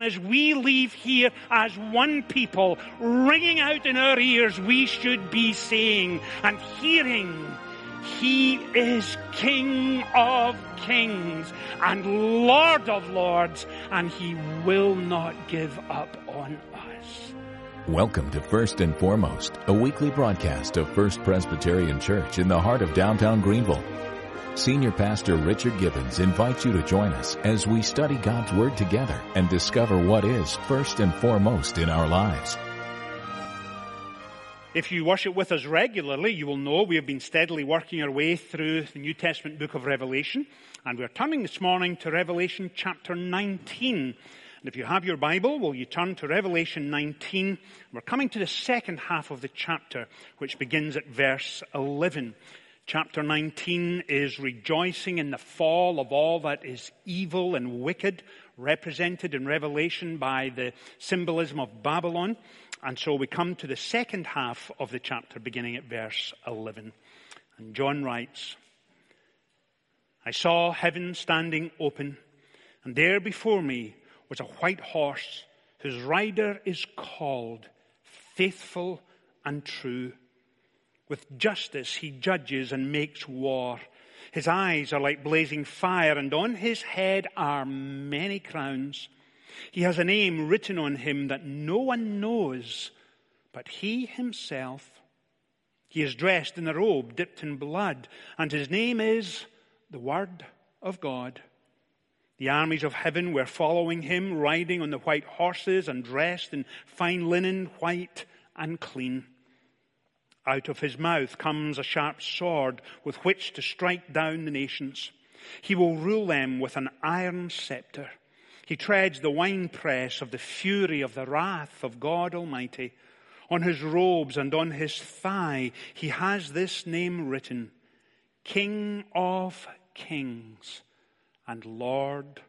As we leave here as one people, ringing out in our ears, we should be saying and hearing, He is King of kings and Lord of lords, and He will not give up on us. Welcome to First and Foremost, a weekly broadcast of First Presbyterian Church in the heart of downtown Greenville. Senior Pastor Richard Gibbs invites you to join us as we study God's Word together and discover what is first and foremost in our lives. If you worship with us regularly, you will know we have been steadily working our way through the New Testament book of Revelation, and we're turning this morning to Revelation chapter 19. And if you have your Bible, will you turn to Revelation 19? We're coming to the second half of the chapter, which begins at verse 11. Chapter 19 is rejoicing in the fall of all that is evil and wicked, represented in Revelation by the symbolism of Babylon. And so we come to the second half of the chapter, beginning at verse 11. And John writes, I saw heaven standing open, and there before me was a white horse whose rider is called Faithful and True with justice he judges and makes war. His eyes are like blazing fire, and on his head are many crowns. He has a name written on him that no one knows but he himself. He is dressed in a robe dipped in blood, and his name is the Word of God. The armies of heaven were following him, riding on the white horses and dressed in fine linen, white and clean. Out of his mouth comes a sharp sword with which to strike down the nations. He will rule them with an iron scepter. He treads the winepress of the fury of the wrath of God Almighty. On his robes and on his thigh, he has this name written King of Kings and Lord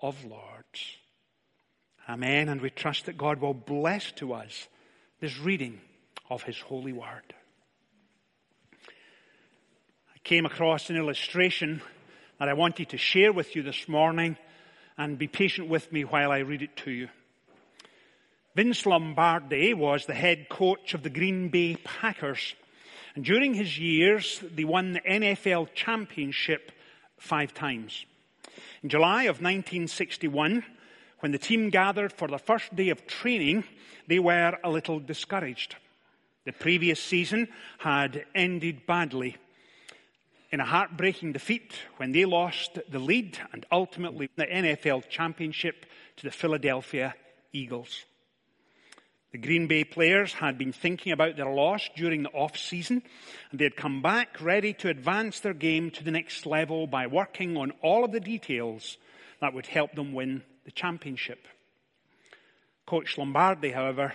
of Lords. Amen. And we trust that God will bless to us this reading of his holy word came across an illustration that I wanted to share with you this morning and be patient with me while I read it to you. Vince Lombardi was the head coach of the Green Bay Packers. And during his years, they won the NFL championship five times. In July of 1961, when the team gathered for the first day of training, they were a little discouraged. The previous season had ended badly in a heartbreaking defeat when they lost the lead and ultimately the NFL championship to the Philadelphia Eagles. The Green Bay players had been thinking about their loss during the off season and they had come back ready to advance their game to the next level by working on all of the details that would help them win the championship. Coach Lombardi, however,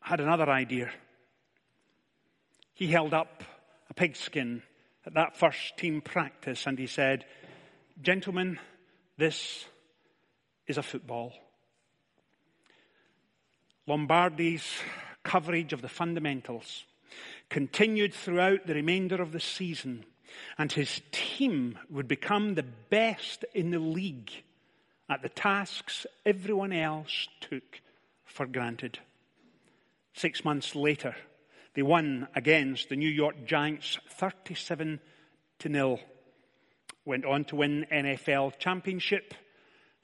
had another idea. He held up a pigskin at that first team practice and he said, Gentlemen, this is a football. Lombardi's coverage of the fundamentals continued throughout the remainder of the season, and his team would become the best in the league at the tasks everyone else took for granted. Six months later, they won against the New York Giants 37 to nil. Went on to win NFL championship,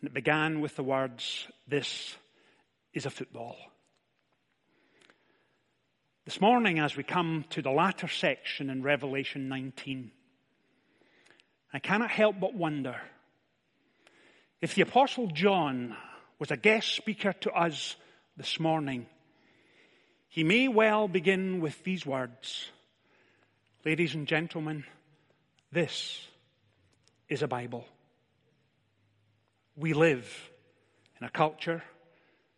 and it began with the words, This is a football. This morning, as we come to the latter section in Revelation 19, I cannot help but wonder if the Apostle John was a guest speaker to us this morning, he may well begin with these words Ladies and gentlemen, this is a Bible. We live in a culture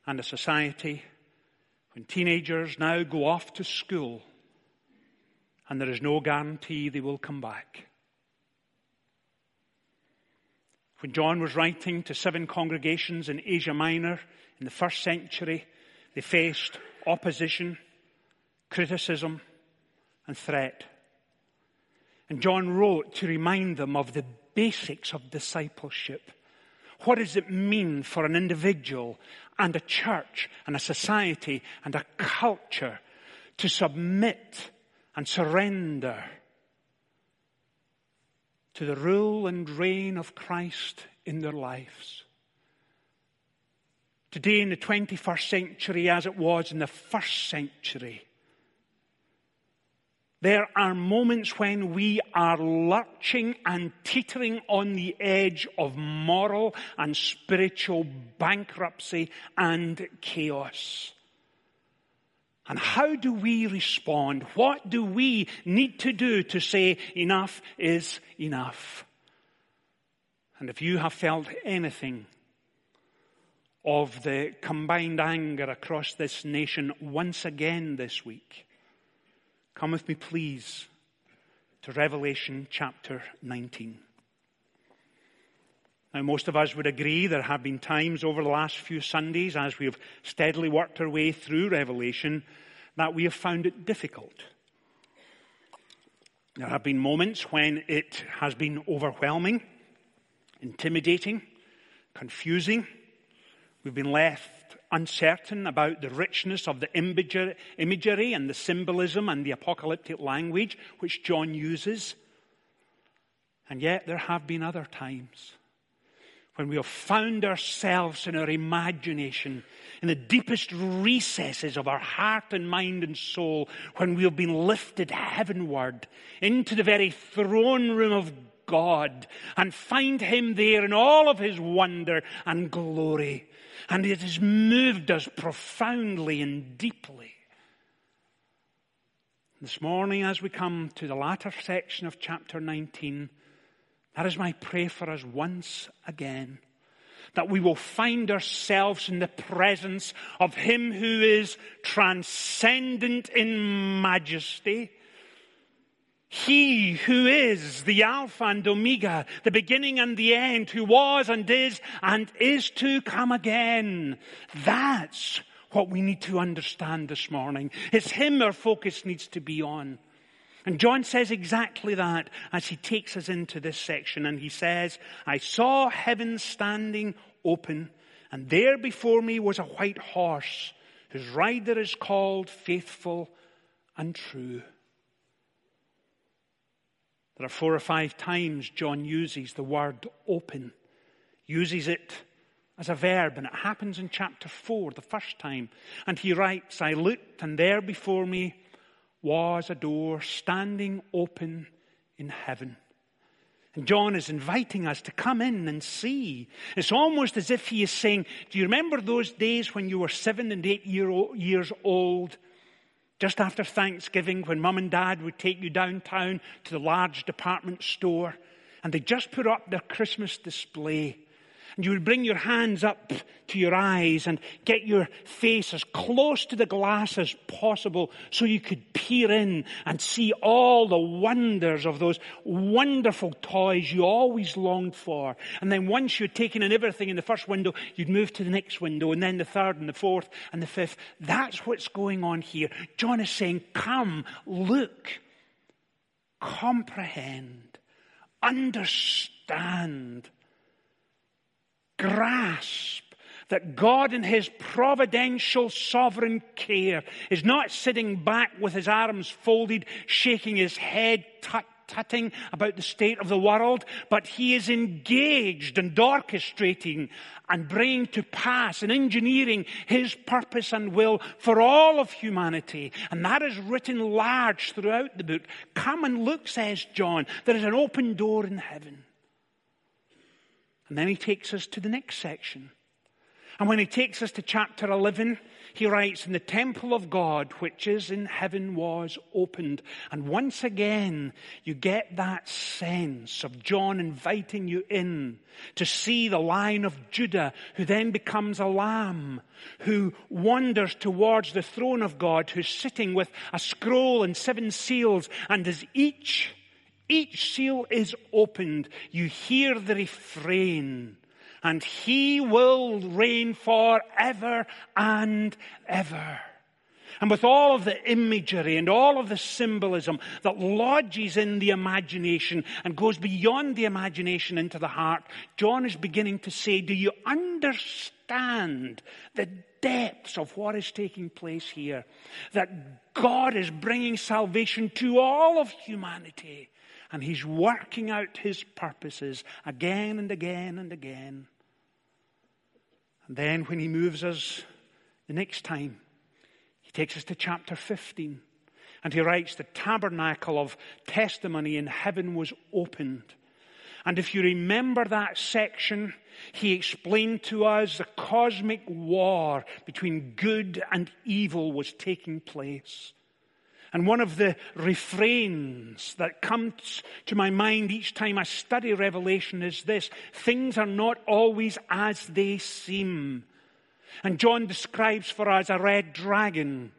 and a society when teenagers now go off to school and there is no guarantee they will come back. When John was writing to seven congregations in Asia Minor in the first century, they faced opposition, criticism, and threat. And John wrote to remind them of the basics of discipleship, What does it mean for an individual and a church and a society and a culture to submit and surrender to the rule and reign of Christ in their lives? Today in the 21st century as it was in the first century, there are moments when we are lurching and teetering on the edge of moral and spiritual bankruptcy and chaos. And how do we respond? What do we need to do to say enough is enough? And if you have felt anything of the combined anger across this nation once again this week, come with me please to Revelation chapter 19. Now, most of us would agree there have been times over the last few Sundays as we have steadily worked our way through Revelation that we have found it difficult. There have been moments when it has been overwhelming, intimidating, confusing. We've been left uncertain about the richness of the imagery and the symbolism and the apocalyptic language which John uses. And yet there have been other times when we have found ourselves in our imagination, in the deepest recesses of our heart and mind and soul, when we have been lifted heavenward into the very throne room of God and find Him there in all of His wonder and glory. And it has moved us profoundly and deeply. This morning, as we come to the latter section of chapter 19, that is my prayer for us once again. That we will find ourselves in the presence of Him who is transcendent in majesty. He who is the Alpha and Omega, the beginning and the end, who was and is and is to come again. That's what we need to understand this morning. It's Him our focus needs to be on. And John says exactly that as he takes us into this section. And he says, I saw heaven standing open, and there before me was a white horse, whose rider is called Faithful and True. There are four or five times John uses the word open, uses it as a verb, and it happens in chapter 4, the first time. And he writes, I looked, and there before me was a door standing open in heaven. And John is inviting us to come in and see. It's almost as if he is saying, Do you remember those days when you were seven and eight year old, years old? Just after Thanksgiving, when mum and dad would take you downtown to the large department store, and they just put up their Christmas display. And you would bring your hands up to your eyes and get your face as close to the glass as possible so you could peer in and see all the wonders of those wonderful toys you always longed for. And then once you'd taken in everything in the first window, you'd move to the next window and then the third and the fourth and the fifth. That's what's going on here. John is saying, come, look, comprehend, understand grasp that God in His providential sovereign care is not sitting back with His arms folded, shaking His head, tut tutting about the state of the world, but He is engaged and orchestrating and bringing to pass and engineering His purpose and will for all of humanity. And that is written large throughout the book. Come and look, says John. There is an open door in heaven. And then he takes us to the next section. And when he takes us to chapter 11, he writes, And the temple of God, which is in heaven, was opened. And once again, you get that sense of John inviting you in to see the lion of Judah, who then becomes a lamb, who wanders towards the throne of God, who's sitting with a scroll and seven seals, and as each each seal is opened, you hear the refrain, and he will reign forever and ever. And with all of the imagery and all of the symbolism that lodges in the imagination and goes beyond the imagination into the heart, John is beginning to say, do you understand the depths of what is taking place here? That God is bringing salvation to all of humanity. And He's working out His purposes again and again and again. And then when He moves us the next time, he takes us to chapter 15. And he writes, The tabernacle of testimony in heaven was opened. And if you remember that section, he explained to us the cosmic war between good and evil was taking place. And one of the refrains that comes to my mind each time I study Revelation is this things are not always as they seem. And John describes for us a red dragon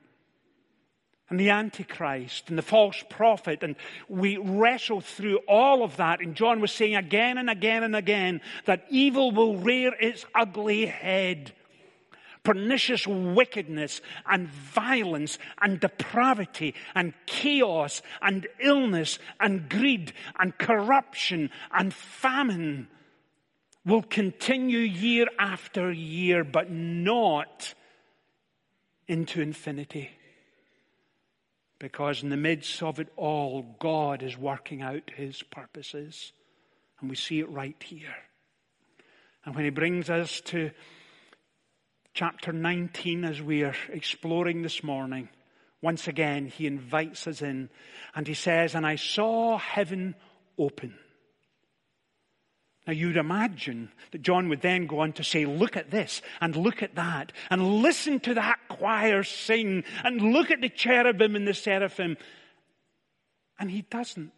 and the Antichrist and the false prophet. And we wrestle through all of that. And John was saying again and again and again that evil will rear its ugly head. Pernicious wickedness and violence and depravity and chaos and illness and greed and corruption and famine will continue year after year, but not into infinity. Because in the midst of it all, God is working out his purposes. And we see it right here. And when he brings us to chapter 19, as we are exploring this morning, once again, he invites us in and he says, And I saw heaven open. Now you'd imagine that John would then go on to say, look at this and look at that and listen to that choir sing and look at the cherubim and the seraphim. And he doesn't.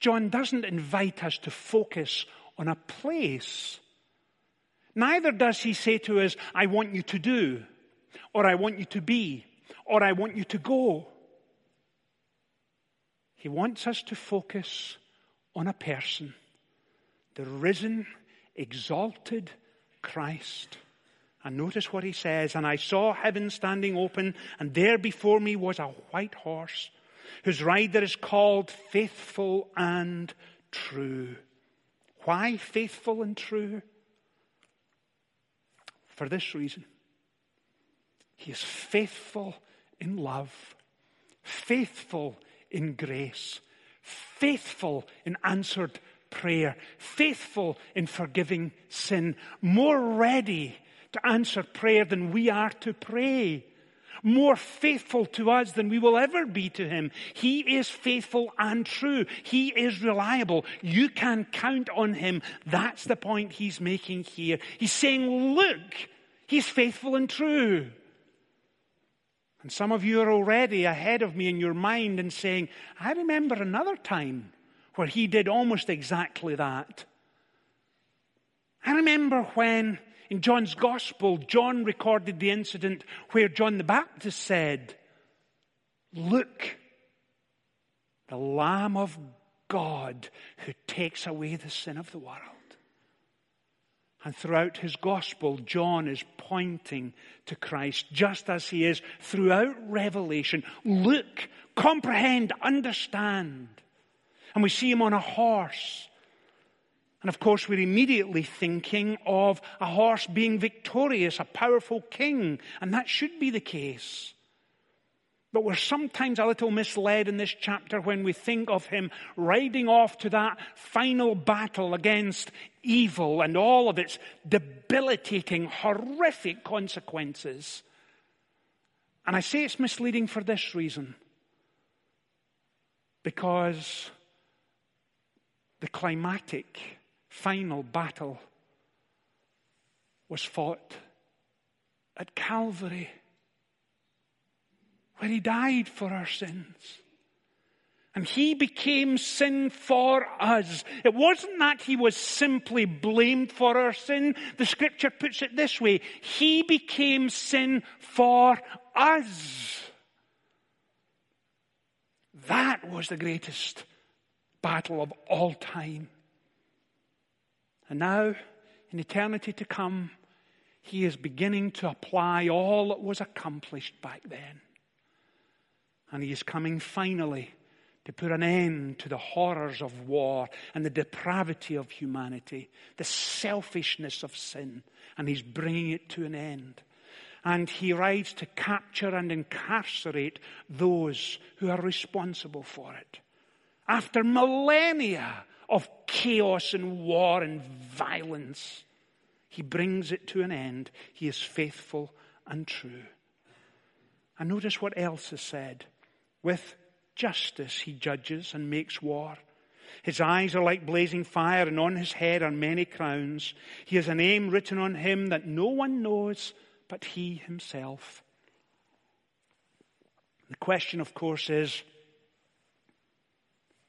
John doesn't invite us to focus on a place. Neither does he say to us, I want you to do, or I want you to be, or I want you to go. He wants us to focus on a person, the risen, exalted Christ. And notice what he says, and I saw heaven standing open, and there before me was a white horse, whose rider is called faithful and true. Why faithful and true? For this reason. He is faithful in love, faithful in grace, faithful in answered prayer, faithful in forgiving sin, more ready to answer prayer than we are to pray, more faithful to us than we will ever be to him. He is faithful and true. He is reliable. You can count on him. That's the point he's making here. He's saying, look, he's faithful and true. And some of you are already ahead of me in your mind and saying, I remember another time where he did almost exactly that. I remember when in John's Gospel, John recorded the incident where John the Baptist said, Look, the Lamb of God who takes away the sin of the world. And throughout his gospel, John is pointing to Christ, just as he is throughout Revelation. Look, comprehend, understand. And we see him on a horse. And of course, we're immediately thinking of a horse being victorious, a powerful king. And that should be the case. But we're sometimes a little misled in this chapter when we think of him riding off to that final battle against evil and all of its debilitating, horrific consequences. And I say it's misleading for this reason. Because the climatic final battle was fought at Calvary where he died for our sins. And he became sin for us. It wasn't that he was simply blamed for our sin. The scripture puts it this way. He became sin for us. That was the greatest battle of all time. And now, in eternity to come, he is beginning to apply all that was accomplished back then. And he is coming finally to put an end to the horrors of war and the depravity of humanity, the selfishness of sin, and he's bringing it to an end. And he rides to capture and incarcerate those who are responsible for it. After millennia of chaos and war and violence, he brings it to an end. He is faithful and true. And notice what else is said. With justice he judges and makes war. His eyes are like blazing fire, and on his head are many crowns. He has a name written on him that no one knows but he himself. The question, of course, is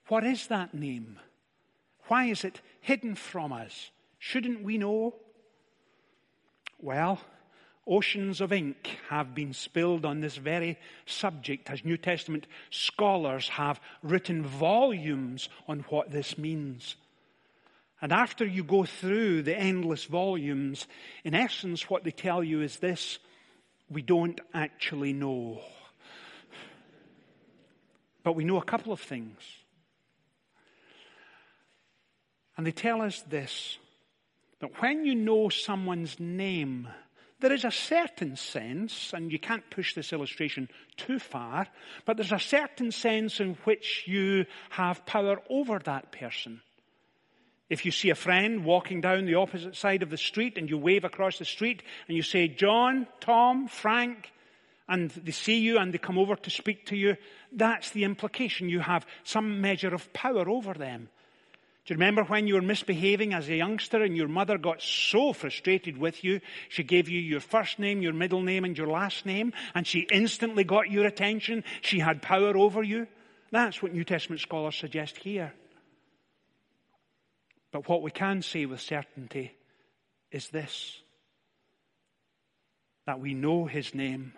what is that name? Why is it hidden from us? Shouldn't we know? Well, oceans of ink have been spilled on this very subject as New Testament scholars have written volumes on what this means. And after you go through the endless volumes, in essence, what they tell you is this we don't actually know. But we know a couple of things. And they tell us this that when you know someone's name, there is a certain sense, and you can't push this illustration too far, but there's a certain sense in which you have power over that person. If you see a friend walking down the opposite side of the street and you wave across the street and you say, John, Tom, Frank, and they see you and they come over to speak to you, that's the implication. You have some measure of power over them. Do you remember when you were misbehaving as a youngster and your mother got so frustrated with you, she gave you your first name, your middle name, and your last name, and she instantly got your attention? She had power over you? That's what New Testament scholars suggest here. But what we can say with certainty is this that we know his name.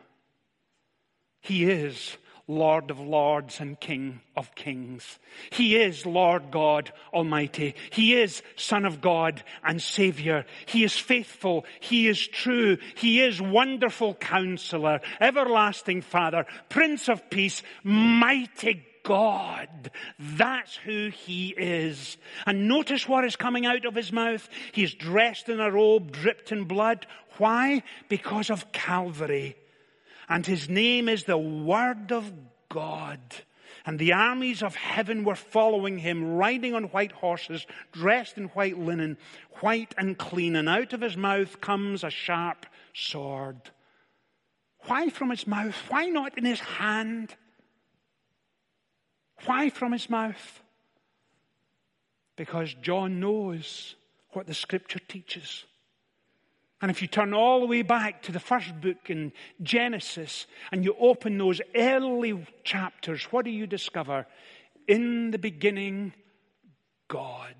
He is Lord of lords and King of kings. He is Lord God Almighty. He is Son of God and Savior. He is faithful. He is true. He is wonderful counselor, everlasting Father, Prince of Peace, mighty God. That's who he is. And notice what is coming out of his mouth. He's dressed in a robe dripped in blood. Why? Because of Calvary and his name is the Word of God. And the armies of heaven were following him, riding on white horses, dressed in white linen, white and clean. And out of his mouth comes a sharp sword. Why from his mouth? Why not in his hand? Why from his mouth? Because John knows what the scripture teaches. And if you turn all the way back to the first book in Genesis and you open those early chapters, what do you discover? In the beginning, God.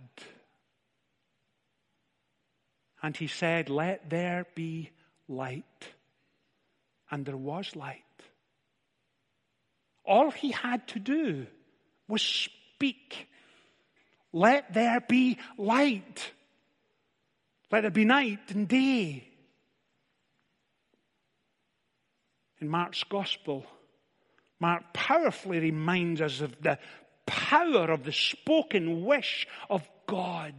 And he said, Let there be light. And there was light. All he had to do was speak. Let there be light. Let it be night and day. In Mark's Gospel, Mark powerfully reminds us of the power of the spoken wish of God.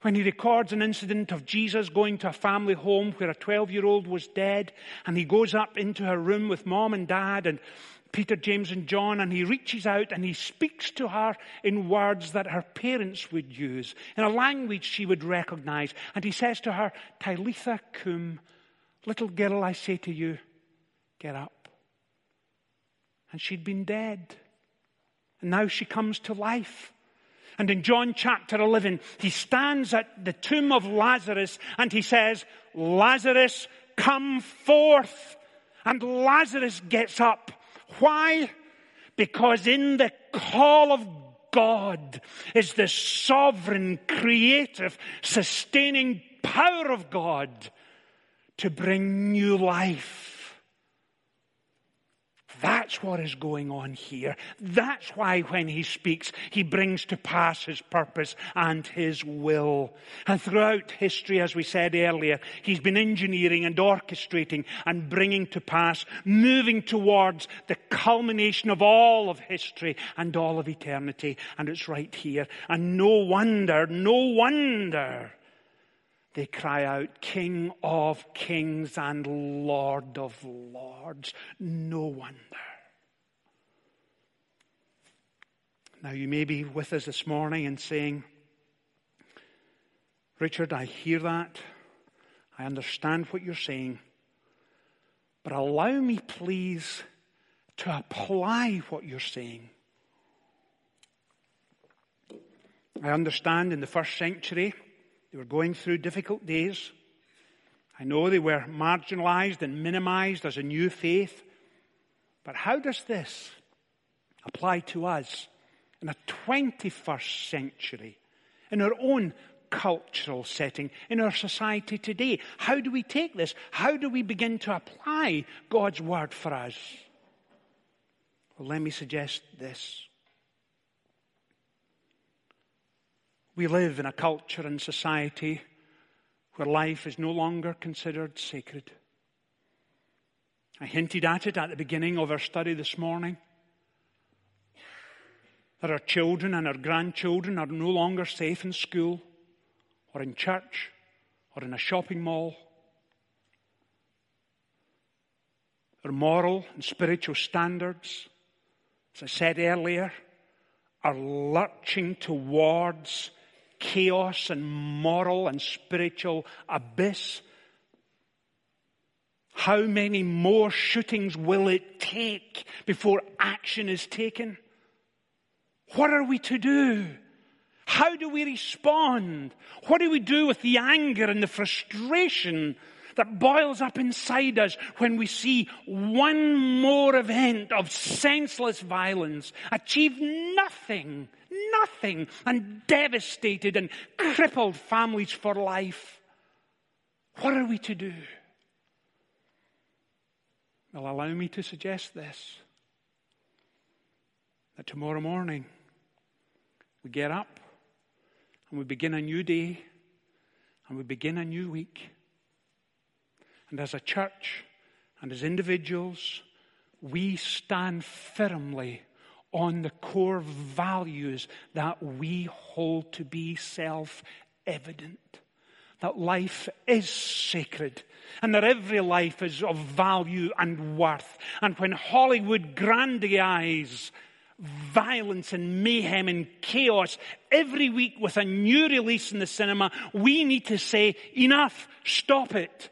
When he records an incident of Jesus going to a family home where a 12 year old was dead, and he goes up into her room with mom and dad, and Peter, James, and John, and he reaches out and he speaks to her in words that her parents would use, in a language she would recognize. And he says to her, Talitha cum, little girl, I say to you, get up. And she'd been dead. And now she comes to life. And in John chapter 11, he stands at the tomb of Lazarus and he says, Lazarus, come forth. And Lazarus gets up why? Because in the call of God is the sovereign, creative, sustaining power of God to bring new life. That's what is going on here. That's why when he speaks, he brings to pass his purpose and his will. And throughout history, as we said earlier, he's been engineering and orchestrating and bringing to pass, moving towards the culmination of all of history and all of eternity. And it's right here. And no wonder, no wonder they cry out, King of kings and Lord of lords. No wonder. Now, you may be with us this morning and saying, Richard, I hear that. I understand what you're saying. But allow me, please, to apply what you're saying. I understand in the first century, they were going through difficult days. I know they were marginalized and minimized as a new faith. But how does this apply to us in a 21st century, in our own cultural setting, in our society today? How do we take this? How do we begin to apply God's word for us? Well, let me suggest this. We live in a culture and society where life is no longer considered sacred. I hinted at it at the beginning of our study this morning. That our children and our grandchildren are no longer safe in school or in church or in a shopping mall. Our moral and spiritual standards, as I said earlier, are lurching towards chaos and moral and spiritual abyss. How many more shootings will it take before action is taken? What are we to do? How do we respond? What do we do with the anger and the frustration that boils up inside us when we see one more event of senseless violence achieve nothing nothing and devastated and crippled families for life. What are we to do? Well, allow me to suggest this that tomorrow morning we get up and we begin a new day and we begin a new week. And as a church and as individuals, we stand firmly on the core values that we hold to be self evident. That life is sacred and that every life is of value and worth. And when Hollywood grandize violence and mayhem and chaos every week with a new release in the cinema, we need to say, enough, stop it.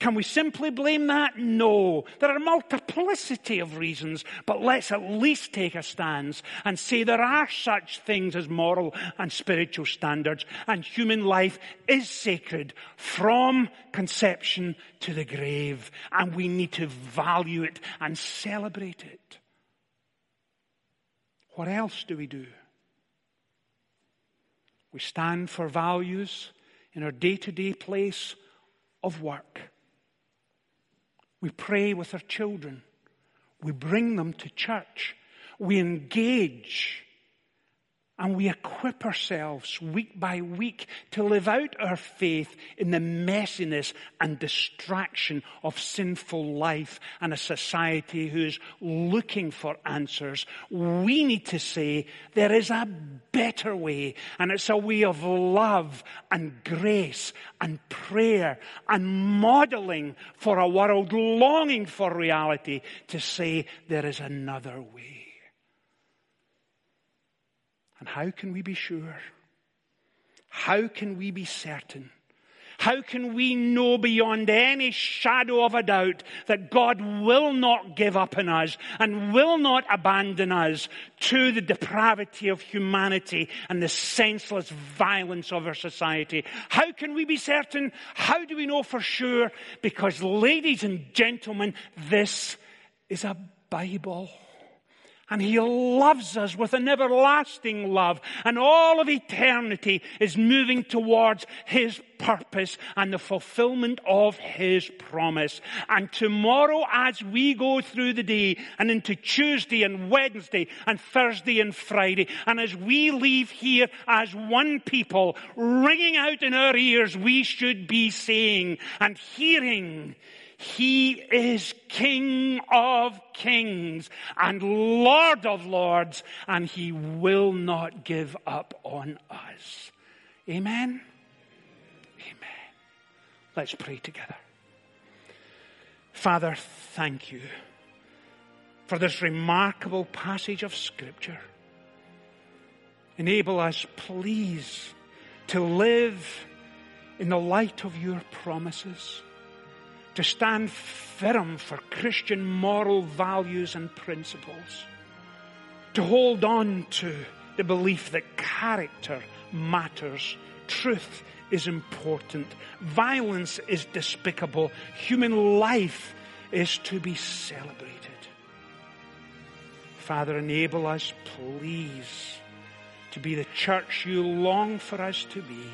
Can we simply blame that? No. There are a multiplicity of reasons, but let's at least take a stance and say there are such things as moral and spiritual standards, and human life is sacred from conception to the grave, and we need to value it and celebrate it. What else do we do? We stand for values in our day to day place of work. We pray with our children. We bring them to church. We engage and we equip ourselves week by week to live out our faith in the messiness and distraction of sinful life and a society who is looking for answers. We need to say there is a better way and it's a way of love and grace and prayer and modeling for a world longing for reality to say there is another way. And how can we be sure? How can we be certain? How can we know beyond any shadow of a doubt that God will not give up on us and will not abandon us to the depravity of humanity and the senseless violence of our society? How can we be certain? How do we know for sure? Because ladies and gentlemen, this is a Bible. And he loves us with an everlasting love. And all of eternity is moving towards his purpose and the fulfillment of his promise. And tomorrow as we go through the day and into Tuesday and Wednesday and Thursday and Friday, and as we leave here as one people, ringing out in our ears, we should be saying and hearing, he is King of kings and Lord of lords, and He will not give up on us. Amen? Amen. Let's pray together. Father, thank you for this remarkable passage of Scripture. Enable us, please, to live in the light of your promises to stand firm for Christian moral values and principles, to hold on to the belief that character matters, truth is important, violence is despicable, human life is to be celebrated. Father, enable us, please, to be the church you long for us to be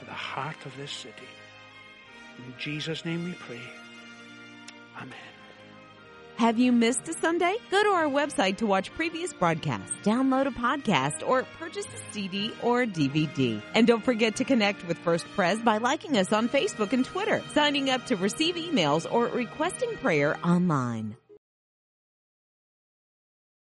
at the heart of this city. In Jesus' name we pray. Amen. Have you missed a Sunday? Go to our website to watch previous broadcasts, download a podcast, or purchase a CD or DVD. And don't forget to connect with First Pres by liking us on Facebook and Twitter, signing up to receive emails, or requesting prayer online.